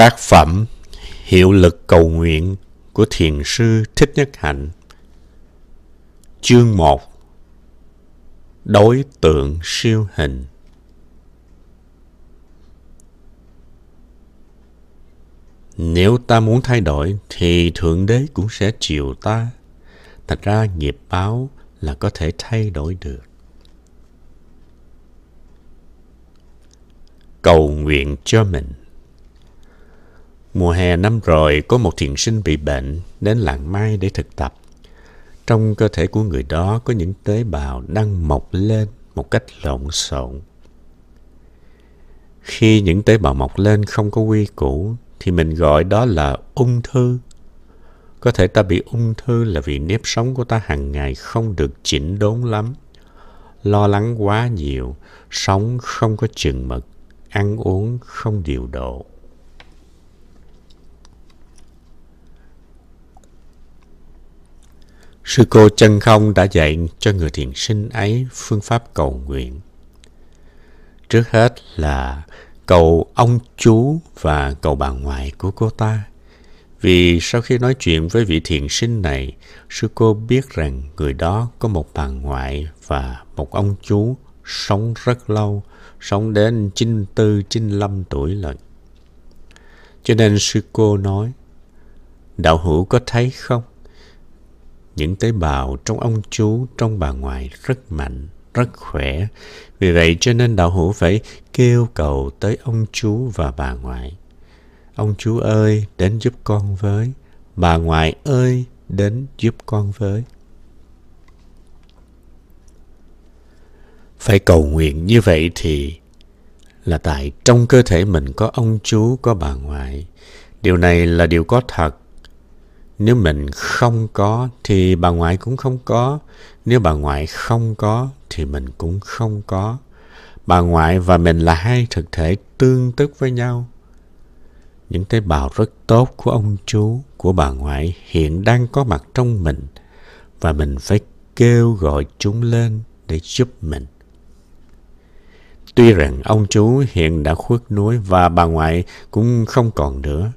Tác phẩm Hiệu lực cầu nguyện của Thiền sư Thích Nhất Hạnh Chương 1 Đối tượng siêu hình Nếu ta muốn thay đổi, thì Thượng Đế cũng sẽ chiều ta. Thật ra, nghiệp báo là có thể thay đổi được. Cầu nguyện cho mình Mùa hè năm rồi, có một thiền sinh bị bệnh đến làng mai để thực tập. Trong cơ thể của người đó có những tế bào đang mọc lên một cách lộn xộn. Khi những tế bào mọc lên không có quy củ thì mình gọi đó là ung thư. Có thể ta bị ung thư là vì nếp sống của ta hàng ngày không được chỉnh đốn lắm. Lo lắng quá nhiều, sống không có chừng mực, ăn uống không điều độ. Sư cô chân không đã dạy cho người thiền sinh ấy phương pháp cầu nguyện. Trước hết là cầu ông chú và cầu bà ngoại của cô ta. Vì sau khi nói chuyện với vị thiền sinh này, sư cô biết rằng người đó có một bà ngoại và một ông chú sống rất lâu, sống đến 94, 95 tuổi lận. Cho nên sư cô nói, đạo hữu có thấy không? Những tế bào trong ông chú, trong bà ngoại rất mạnh, rất khỏe. Vì vậy cho nên đạo hữu phải kêu cầu tới ông chú và bà ngoại. Ông chú ơi, đến giúp con với. Bà ngoại ơi, đến giúp con với. Phải cầu nguyện như vậy thì là tại trong cơ thể mình có ông chú, có bà ngoại. Điều này là điều có thật nếu mình không có thì bà ngoại cũng không có. Nếu bà ngoại không có thì mình cũng không có. Bà ngoại và mình là hai thực thể tương tức với nhau. Những tế bào rất tốt của ông chú, của bà ngoại hiện đang có mặt trong mình và mình phải kêu gọi chúng lên để giúp mình. Tuy rằng ông chú hiện đã khuất núi và bà ngoại cũng không còn nữa,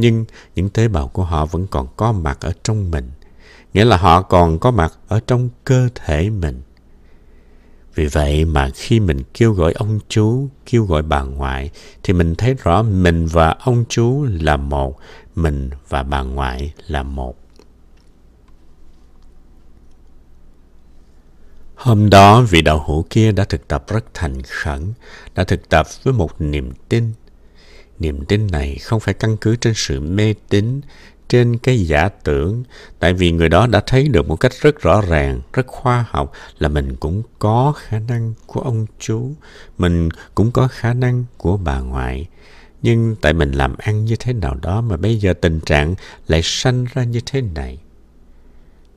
nhưng những tế bào của họ vẫn còn có mặt ở trong mình. Nghĩa là họ còn có mặt ở trong cơ thể mình. Vì vậy mà khi mình kêu gọi ông chú kêu gọi bà ngoại thì mình thấy rõ mình và ông chú là một mình và bà ngoại là một. Hôm đó, vị đạo hữu kia đã thực tập rất thành khẩn, đã thực tập với một niềm tin niềm tin này không phải căn cứ trên sự mê tín, trên cái giả tưởng. Tại vì người đó đã thấy được một cách rất rõ ràng, rất khoa học là mình cũng có khả năng của ông chú, mình cũng có khả năng của bà ngoại. Nhưng tại mình làm ăn như thế nào đó mà bây giờ tình trạng lại sanh ra như thế này?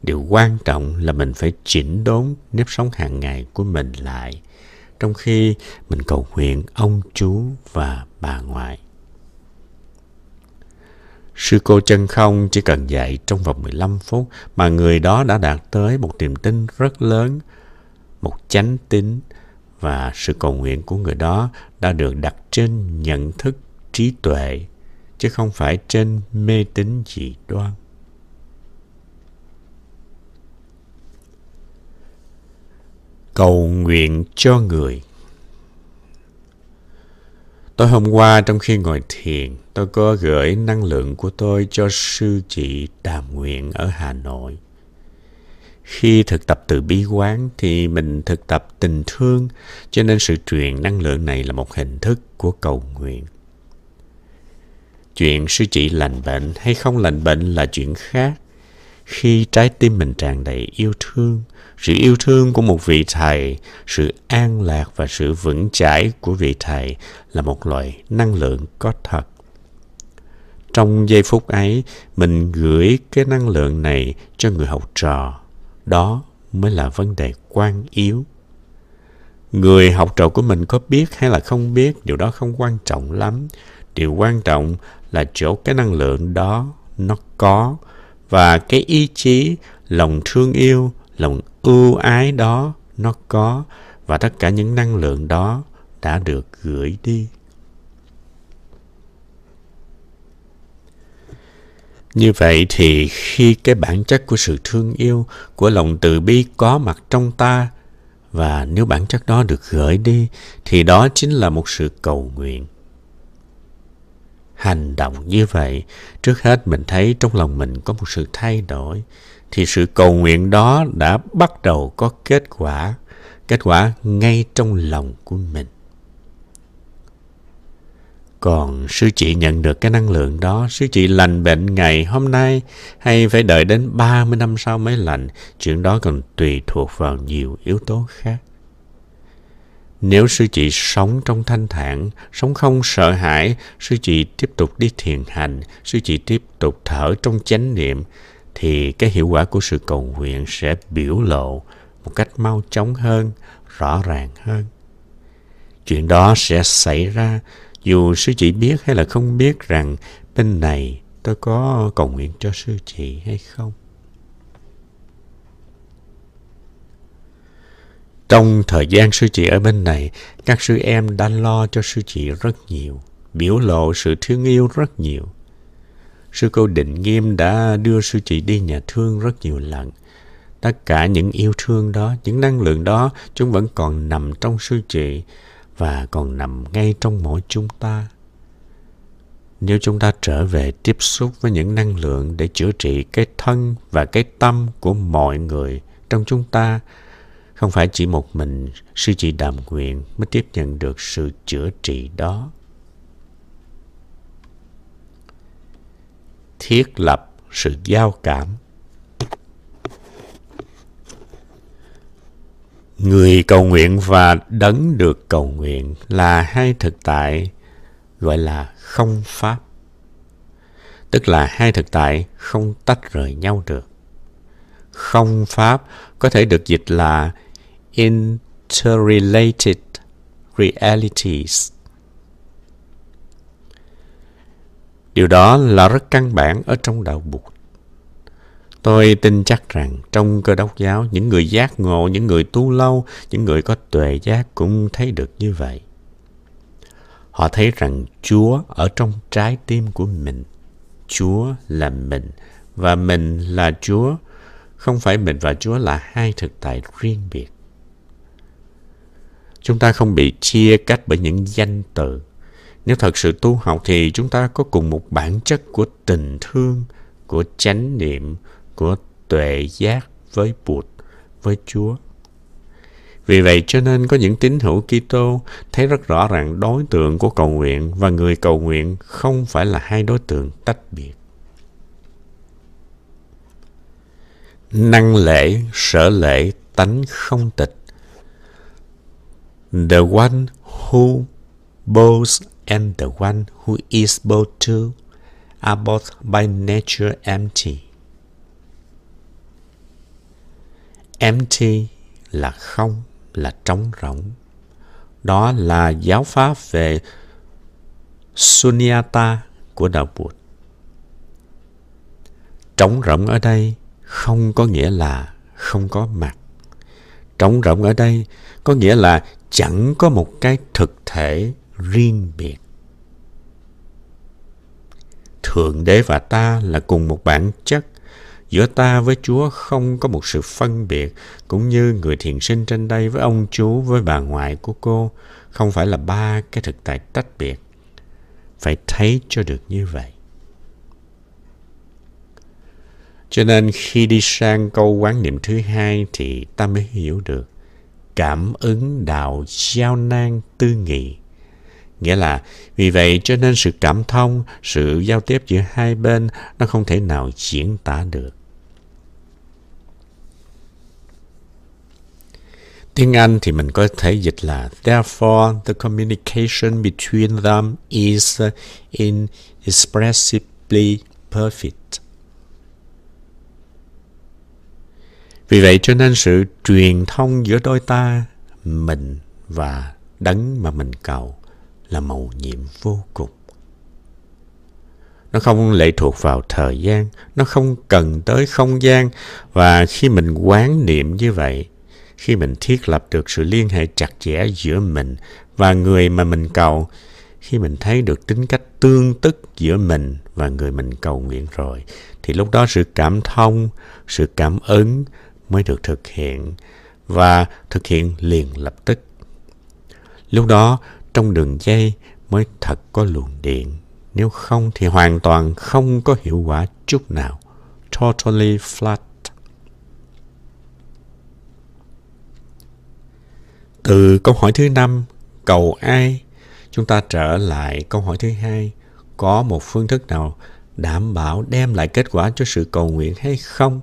Điều quan trọng là mình phải chỉnh đốn nếp sống hàng ngày của mình lại, trong khi mình cầu nguyện ông chú và bà ngoại. Sư cô chân không chỉ cần dạy trong vòng 15 phút mà người đó đã đạt tới một niềm tin rất lớn, một chánh tín và sự cầu nguyện của người đó đã được đặt trên nhận thức trí tuệ chứ không phải trên mê tín dị đoan. Cầu nguyện cho người Tối hôm qua trong khi ngồi thiền, tôi có gửi năng lượng của tôi cho sư chị Đàm Nguyện ở Hà Nội. Khi thực tập từ bi quán thì mình thực tập tình thương, cho nên sự truyền năng lượng này là một hình thức của cầu nguyện. Chuyện sư chị lành bệnh hay không lành bệnh là chuyện khác. Khi trái tim mình tràn đầy yêu thương, sự yêu thương của một vị thầy sự an lạc và sự vững chãi của vị thầy là một loại năng lượng có thật. Trong giây phút ấy mình gửi cái năng lượng này cho người học trò. Đó mới là vấn đề quan yếu. Người học trò của mình có biết hay là không biết điều đó không quan trọng lắm. Điều quan trọng là chỗ cái năng lượng đó nó có và cái ý chí lòng thương yêu lòng ưu ái đó nó có và tất cả những năng lượng đó đã được gửi đi Như vậy thì khi cái bản chất của sự thương yêu, của lòng từ bi có mặt trong ta, và nếu bản chất đó được gửi đi, thì đó chính là một sự cầu nguyện. Hành động như vậy, trước hết mình thấy trong lòng mình có một sự thay đổi, thì sự cầu nguyện đó đã bắt đầu có kết quả, kết quả ngay trong lòng của mình. Còn sư chị nhận được cái năng lượng đó, sư chị lành bệnh ngày hôm nay hay phải đợi đến 30 năm sau mới lành, chuyện đó còn tùy thuộc vào nhiều yếu tố khác. Nếu sư chị sống trong thanh thản, sống không sợ hãi, sư chị tiếp tục đi thiền hành, sư chị tiếp tục thở trong chánh niệm, thì cái hiệu quả của sự cầu nguyện sẽ biểu lộ một cách mau chóng hơn, rõ ràng hơn. Chuyện đó sẽ xảy ra dù sư chị biết hay là không biết rằng bên này tôi có cầu nguyện cho sư chị hay không. Trong thời gian sư chị ở bên này, các sư em đã lo cho sư chị rất nhiều, biểu lộ sự thương yêu rất nhiều. Sư cô Định Nghiêm đã đưa sư chị đi nhà thương rất nhiều lần. Tất cả những yêu thương đó, những năng lượng đó, chúng vẫn còn nằm trong sư chị và còn nằm ngay trong mỗi chúng ta. Nếu chúng ta trở về tiếp xúc với những năng lượng để chữa trị cái thân và cái tâm của mọi người trong chúng ta, không phải chỉ một mình sư chị đàm nguyện mới tiếp nhận được sự chữa trị đó. Thiết lập sự giao cảm Người cầu nguyện và đấng được cầu nguyện là hai thực tại, gọi là không pháp. Tức là hai thực tại không tách rời nhau được. Không pháp có thể được dịch là interrelated realities. Điều đó là rất căn bản ở trong đạo Bụt. Tôi tin chắc rằng trong cơ đốc giáo, những người giác ngộ, những người tu lâu, những người có tuệ giác cũng thấy được như vậy. Họ thấy rằng Chúa ở trong trái tim của mình. Chúa là mình và mình là Chúa. Không phải mình và Chúa là hai thực tại riêng biệt. Chúng ta không bị chia cách bởi những danh từ. Nếu thật sự tu học thì chúng ta có cùng một bản chất của tình thương, của chánh niệm, của tuệ giác với Bụt, với Chúa. Vì vậy cho nên có những tín hữu Kitô thấy rất rõ ràng đối tượng của cầu nguyện và người cầu nguyện không phải là hai đối tượng tách biệt. Năng lễ, sở lễ, tánh không tịch. The one who both and the one who is both to are both by nature empty. Empty là không, là trống rỗng. Đó là giáo pháp về Sunyata của Đạo Bụt. Trống rỗng ở đây không có nghĩa là không có mặt. Trống rỗng ở đây có nghĩa là chẳng có một cái thực thể riêng biệt. Thượng đế và ta là cùng một bản chất Giữa ta với Chúa không có một sự phân biệt, cũng như người thiền sinh trên đây với ông chú, với bà ngoại của cô, không phải là ba cái thực tại tách biệt. Phải thấy cho được như vậy. Cho nên khi đi sang câu quán niệm thứ hai thì ta mới hiểu được cảm ứng đạo giao nan tư nghị. Nghĩa là vì vậy cho nên sự cảm thông, sự giao tiếp giữa hai bên nó không thể nào diễn tả được. Tiếng Anh thì mình có thể dịch là Therefore, the communication between them is uh, inexpressibly perfect. Vì vậy cho nên sự truyền thông giữa đôi ta, mình và đấng mà mình cầu là màu nhiệm vô cùng. Nó không lệ thuộc vào thời gian, nó không cần tới không gian và khi mình quán niệm như vậy khi mình thiết lập được sự liên hệ chặt chẽ giữa mình và người mà mình cầu khi mình thấy được tính cách tương tức giữa mình và người mình cầu nguyện rồi thì lúc đó sự cảm thông sự cảm ứng mới được thực hiện và thực hiện liền lập tức. Lúc đó, trong đường dây mới thật có luồng điện. Nếu không thì hoàn toàn không có hiệu quả chút nào. Totally flat. Từ câu hỏi thứ năm, cầu ai? Chúng ta trở lại câu hỏi thứ hai. Có một phương thức nào đảm bảo đem lại kết quả cho sự cầu nguyện hay không?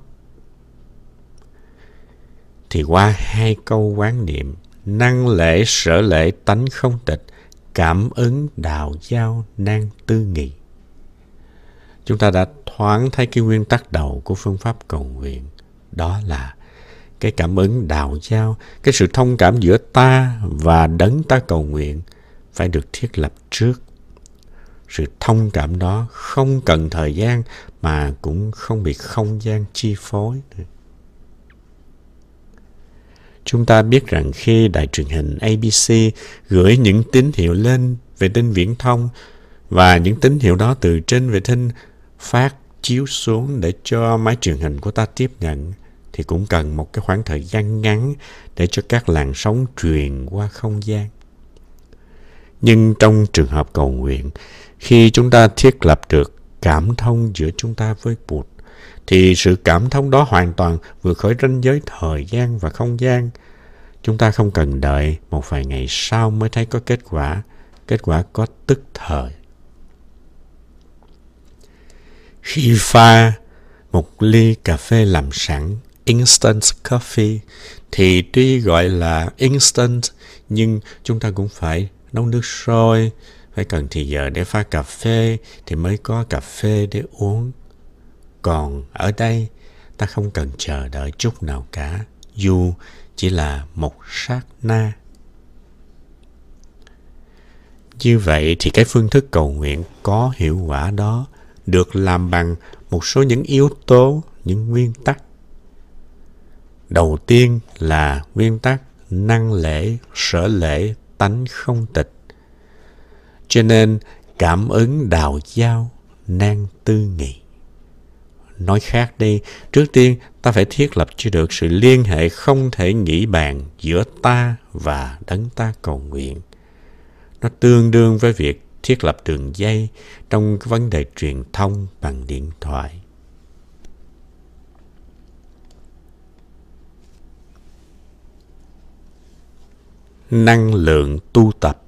Thì qua hai câu quán niệm, năng lễ sở lễ tánh không tịch, cảm ứng đạo giao nan tư nghị. Chúng ta đã thoáng thấy cái nguyên tắc đầu của phương pháp cầu nguyện. Đó là cái cảm ứng đạo giao, cái sự thông cảm giữa ta và đấng ta cầu nguyện phải được thiết lập trước. Sự thông cảm đó không cần thời gian mà cũng không bị không gian chi phối chúng ta biết rằng khi đài truyền hình abc gửi những tín hiệu lên vệ tinh viễn thông và những tín hiệu đó từ trên vệ tinh phát chiếu xuống để cho máy truyền hình của ta tiếp nhận, thì cũng cần một cái khoảng thời gian ngắn để cho các làn sóng truyền qua không gian. Nhưng trong trường hợp cầu nguyện, khi chúng ta thiết lập được cảm thông giữa chúng ta với bụt thì sự cảm thông đó hoàn toàn vượt khỏi ranh giới thời gian và không gian. Chúng ta không cần đợi một vài ngày sau mới thấy có kết quả. Kết quả có tức thời. Khi pha một ly cà phê làm sẵn, instant coffee, thì tuy gọi là instant, nhưng chúng ta cũng phải nấu nước sôi. Phải cần thì giờ để pha cà phê thì mới có cà phê để uống còn ở đây, ta không cần chờ đợi chút nào cả. Dù chỉ là một sát na. Như vậy thì cái phương thức cầu nguyện có hiệu quả đó được làm bằng một số những yếu tố, những nguyên tắc. Đầu tiên là nguyên tắc năng lễ, sở lễ, tánh không tịch. Cho nên cảm ứng đào giao, nan tư nghị nói khác đi. Trước tiên, ta phải thiết lập cho được sự liên hệ không thể nghĩ bàn giữa ta và đấng ta cầu nguyện. Nó tương đương với việc thiết lập đường dây trong cái vấn đề truyền thông bằng điện thoại. Năng lượng tu tập.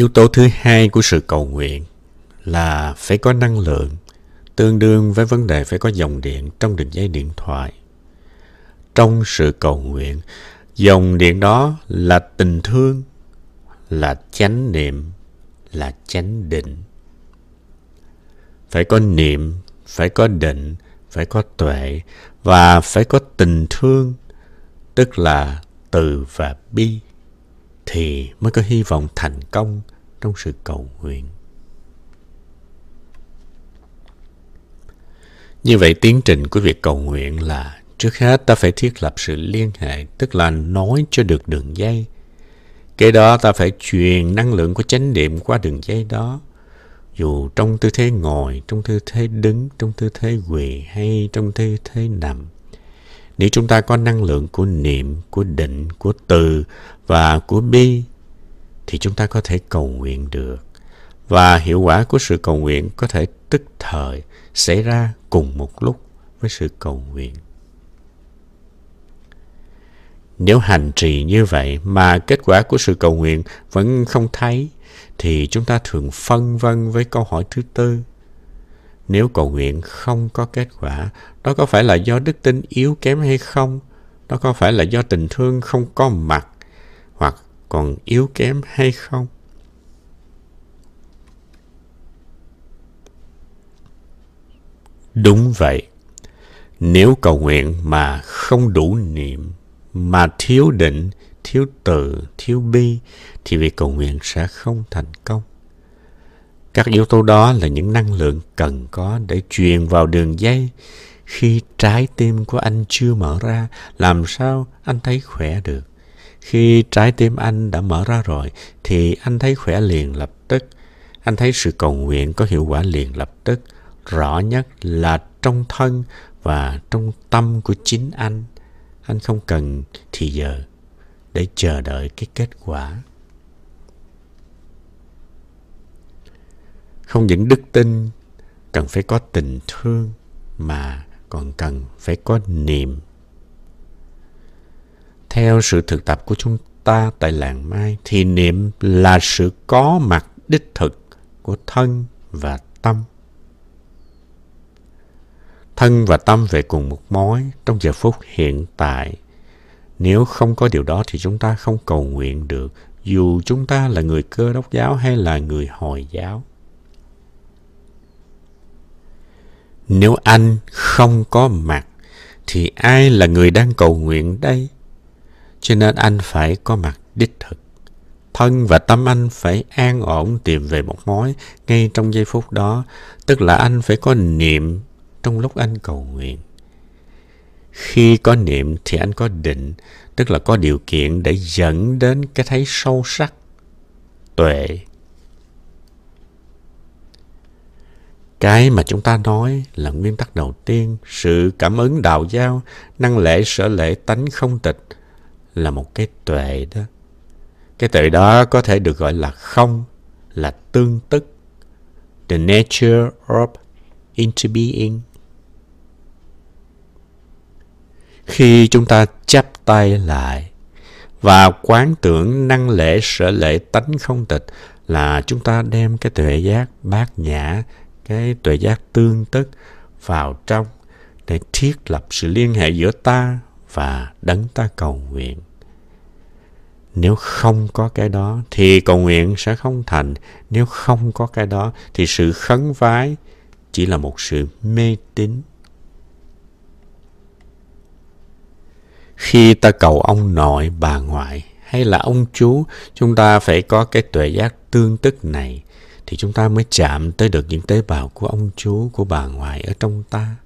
Yếu tố thứ hai của sự cầu nguyện là phải có năng lượng, tương đương với vấn đề phải có dòng điện trong đường dây điện thoại. Trong sự cầu nguyện, dòng điện đó là tình thương, là chánh niệm, là chánh định. Phải có niệm, phải có định, phải có tuệ và phải có tình thương, tức là từ và bi thì mới có hy vọng thành công trong sự cầu nguyện. Như vậy, tiến trình của việc cầu nguyện là trước hết ta phải thiết lập sự liên hệ, tức là nói cho được đường dây. Kế đó, ta phải truyền năng lượng của chánh niệm qua đường dây đó. Dù trong tư thế ngồi, trong tư thế đứng, trong tư thế quỳ hay trong tư thế nằm, nếu chúng ta có năng lượng của niệm, của định, của từ và của bi, thì chúng ta có thể cầu nguyện được. Và hiệu quả của sự cầu nguyện có thể tức thời xảy ra cùng một lúc với sự cầu nguyện. Nếu hành trì như vậy mà kết quả của sự cầu nguyện vẫn không thấy, thì chúng ta thường phân vân với câu hỏi thứ tư. Nếu cầu nguyện không có kết quả, đó có phải là do đức tin yếu kém hay không? Đó có phải là do tình thương không có mặt còn yếu kém hay không đúng vậy nếu cầu nguyện mà không đủ niệm mà thiếu định thiếu từ thiếu bi thì việc cầu nguyện sẽ không thành công Các yếu tố đó là những năng lượng cần có để truyền vào đường dây. Khi trái tim của anh chưa mở ra, làm sao anh thấy khỏe được? Khi trái tim anh đã mở ra rồi, thì anh thấy khỏe liền lập tức. Anh thấy sự cầu nguyện có hiệu quả liền lập tức. Rõ nhất là trong thân và trong tâm của chính anh. Anh không cần thì giờ để chờ đợi cái kết quả. Không những đức tin cần phải có tình thương mà còn cần phải có niềm. Theo sự thực tập của chúng ta tại làng Mai thì niệm là sự có mặt đích thực của thân và tâm. Thân và tâm về cùng một mối trong giờ phút hiện tại. Nếu không có điều đó thì chúng ta không cầu nguyện được, dù chúng ta là người cơ đốc giáo hay là người hồi giáo. Nếu anh không có mặt, thì ai là người đang cầu nguyện đây? Cho nên anh phải có mặt đích thực. Thân và tâm anh phải an ổn tìm về một mối ngay trong giây phút đó. Tức là anh phải có niệm trong lúc anh cầu nguyện. Khi có niệm thì anh có định, tức là có điều kiện để dẫn đến cái thấy sâu sắc, tuệ Cái mà chúng ta nói là nguyên tắc đầu tiên, sự cảm ứng đạo giao, năng lễ sở lễ tánh không tịch là một cái tuệ đó. Cái tuệ đó có thể được gọi là không, là tương tức. The nature of into being Khi chúng ta chắp tay lại và quán tưởng năng lễ sở lễ tánh không tịch là chúng ta đem cái tuệ giác bát nhã cái tuệ giác tương tức vào trong để thiết lập sự liên hệ giữa ta và đấng ta cầu nguyện. Nếu không có cái đó thì cầu nguyện sẽ không thành. Nếu không có cái đó thì sự khấn vái chỉ là một sự mê tín. Khi ta cầu ông nội, bà ngoại hay là ông chú, chúng ta phải có cái tuệ giác tương tức này thì chúng ta mới chạm tới được những tế bào của ông chú, của bà ngoại ở trong ta.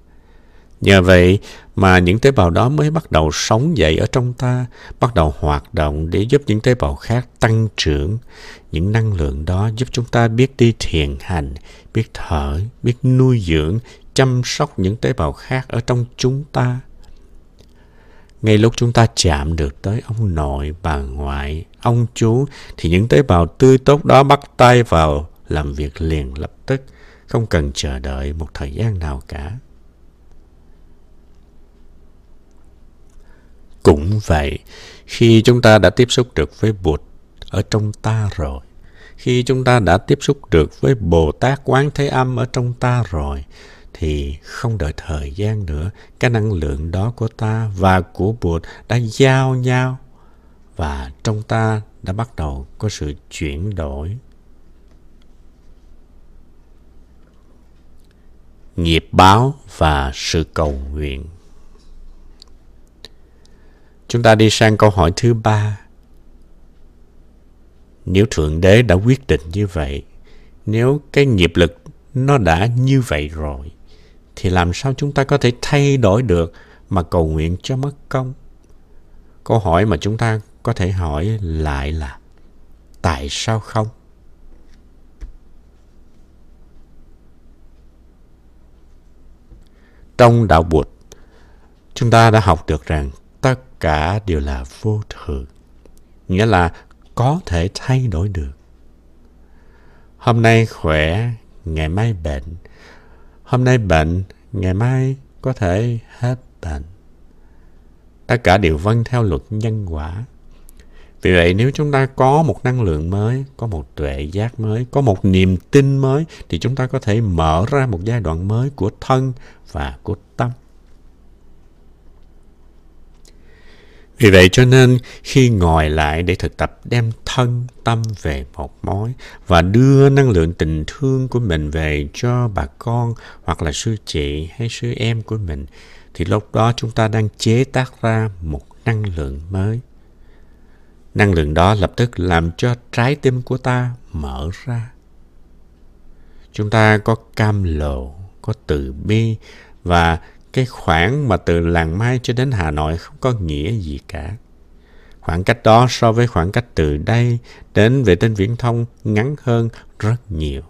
Nhờ vậy mà những tế bào đó mới bắt đầu sống dậy ở trong ta, bắt đầu hoạt động để giúp những tế bào khác tăng trưởng. Những năng lượng đó giúp chúng ta biết đi thiền hành, biết thở, biết nuôi dưỡng, chăm sóc những tế bào khác ở trong chúng ta. Ngay lúc chúng ta chạm được tới ông nội, bà ngoại, ông chú, thì những tế bào tươi tốt đó bắt tay vào làm việc liền lập tức, không cần chờ đợi một thời gian nào cả. Cũng vậy, khi chúng ta đã tiếp xúc được với Bụt ở trong ta rồi, khi chúng ta đã tiếp xúc được với Bồ Tát Quán Thế Âm ở trong ta rồi, thì không đợi thời gian nữa, cái năng lượng đó của ta và của Bụt đã giao nhau và trong ta đã bắt đầu có sự chuyển đổi nghiệp báo và sự cầu nguyện. Chúng ta đi sang câu hỏi thứ ba. Nếu Thượng Đế đã quyết định như vậy, nếu cái nghiệp lực nó đã như vậy rồi, thì làm sao chúng ta có thể thay đổi được mà cầu nguyện cho mất công? Câu hỏi mà chúng ta có thể hỏi lại là tại sao không? Trong đạo Bụt, chúng ta đã học được rằng cả đều là vô thường. Nghĩa là có thể thay đổi được. Hôm nay khỏe, ngày mai bệnh. Hôm nay bệnh, ngày mai có thể hết bệnh. Tất cả đều vâng theo luật nhân quả. Vì vậy nếu chúng ta có một năng lượng mới, có một tuệ giác mới, có một niềm tin mới thì chúng ta có thể mở ra một giai đoạn mới của thân và của tâm. Vì vậy cho nên khi ngồi lại để thực tập đem thân tâm về một mối và đưa năng lượng tình thương của mình về cho bà con hoặc là sư chị hay sư em của mình, thì lúc đó chúng ta đang chế tác ra một năng lượng mới. Năng lượng đó lập tức làm cho trái tim của ta mở ra. chúng ta có cam lộ, có từ bi và cái khoảng mà từ làng mai cho đến hà nội không có nghĩa gì cả khoảng cách đó so với khoảng cách từ đây đến vệ tinh viễn thông ngắn hơn rất nhiều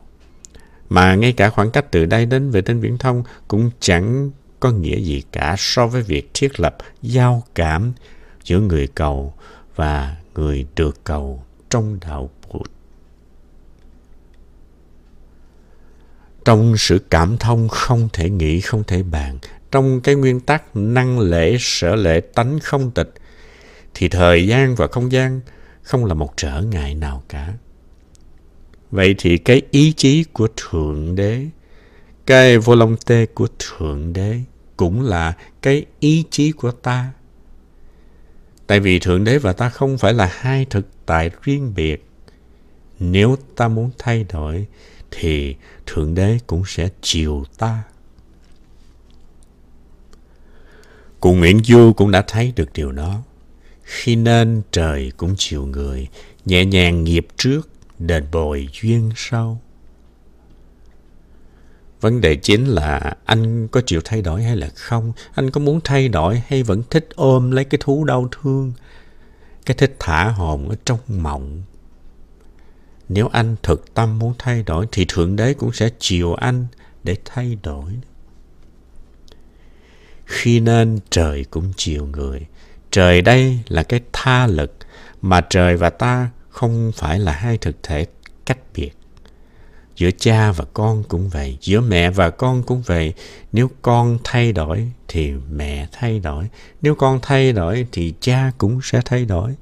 mà ngay cả khoảng cách từ đây đến vệ tinh viễn thông cũng chẳng có nghĩa gì cả so với việc thiết lập giao cảm giữa người cầu và người được cầu trong đạo Bụt. Trong sự cảm thông không thể nghĩ, không thể bàn, trong cái nguyên tắc năng lễ sở lễ tánh không tịch, thì thời gian và không gian không là một trở ngại nào cả. Vậy thì cái ý chí của Thượng Đế, cái volonté của Thượng Đế cũng là cái ý chí của ta. Tại vì Thượng Đế và ta không phải là hai thực tại riêng biệt. Nếu ta muốn thay đổi, thì Thượng Đế cũng sẽ chiều ta. Cụ Nguyễn Du cũng đã thấy được điều đó. Khi nên trời cũng chiều người, nhẹ nhàng nghiệp trước, đền bồi duyên sau. Vấn đề chính là anh có chịu thay đổi hay là không? Anh có muốn thay đổi hay vẫn thích ôm lấy cái thú đau thương? Cái thích thả hồn ở trong mộng? Nếu anh thực tâm muốn thay đổi thì Thượng Đế cũng sẽ chiều anh để thay đổi. Khi nên trời cũng chiều người. Trời đây là cái tha lực mà trời và ta không phải là hai thực thể cách biệt. Giữa cha và con cũng vậy, giữa mẹ và con cũng vậy. Nếu con thay đổi thì mẹ thay đổi, nếu con thay đổi thì cha cũng sẽ thay đổi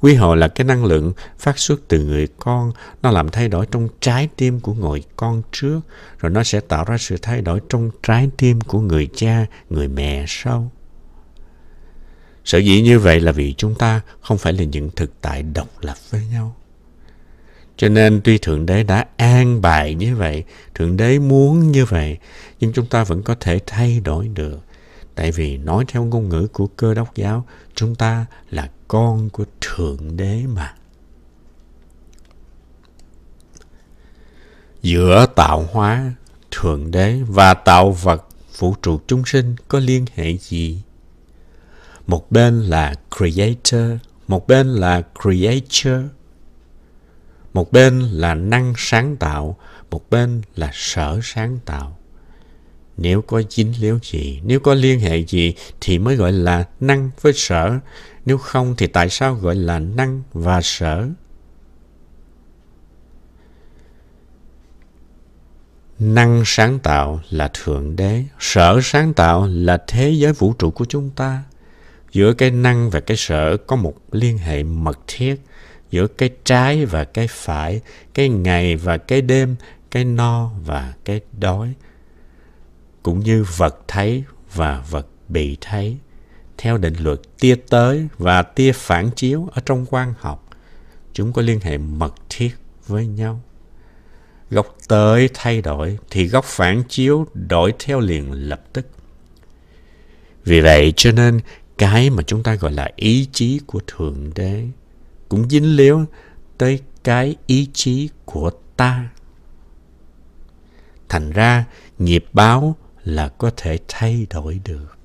quy hồ là cái năng lượng phát xuất từ người con. Nó làm thay đổi trong trái tim của người con trước rồi nó sẽ tạo ra sự thay đổi trong trái tim của người cha người mẹ sau. Sở dĩ như vậy là vì chúng ta không phải là những thực tại độc lập với nhau. Cho nên tuy Thượng Đế đã an bài như vậy, Thượng Đế muốn như vậy, nhưng chúng ta vẫn có thể thay đổi được. Tại vì nói theo ngôn ngữ của cơ đốc giáo, chúng ta là con của Thượng Đế mà. Giữa tạo hóa, Thượng Đế và tạo vật vũ trụ chúng sinh có liên hệ gì? Một bên là Creator, một bên là Creature một bên là năng sáng tạo một bên là sở sáng tạo nếu có dính liếu gì nếu có liên hệ gì thì mới gọi là năng với sở. Nếu không thì tại sao gọi là năng và sở? Năng sáng tạo là thượng đế sở sáng tạo là thế giới vũ trụ của chúng ta. Giữa cái năng và cái sở có một liên hệ mật thiết. Giữa cái trái và cái phải, cái ngày và cái đêm, cái no và cái đói. Cũng như vật thấy và vật bị thấy, theo định luật tia tới và tia phản chiếu ở trong quan học, chúng có liên hệ mật thiết với nhau. Góc tới thay đổi thì góc phản chiếu đổi theo liền lập tức. Vì vậy cho nên cái mà chúng ta gọi là ý chí của Thượng Đế cũng dính liếu tới cái ý chí của ta. Thành ra, nghiệp báo là có thể thay đổi được.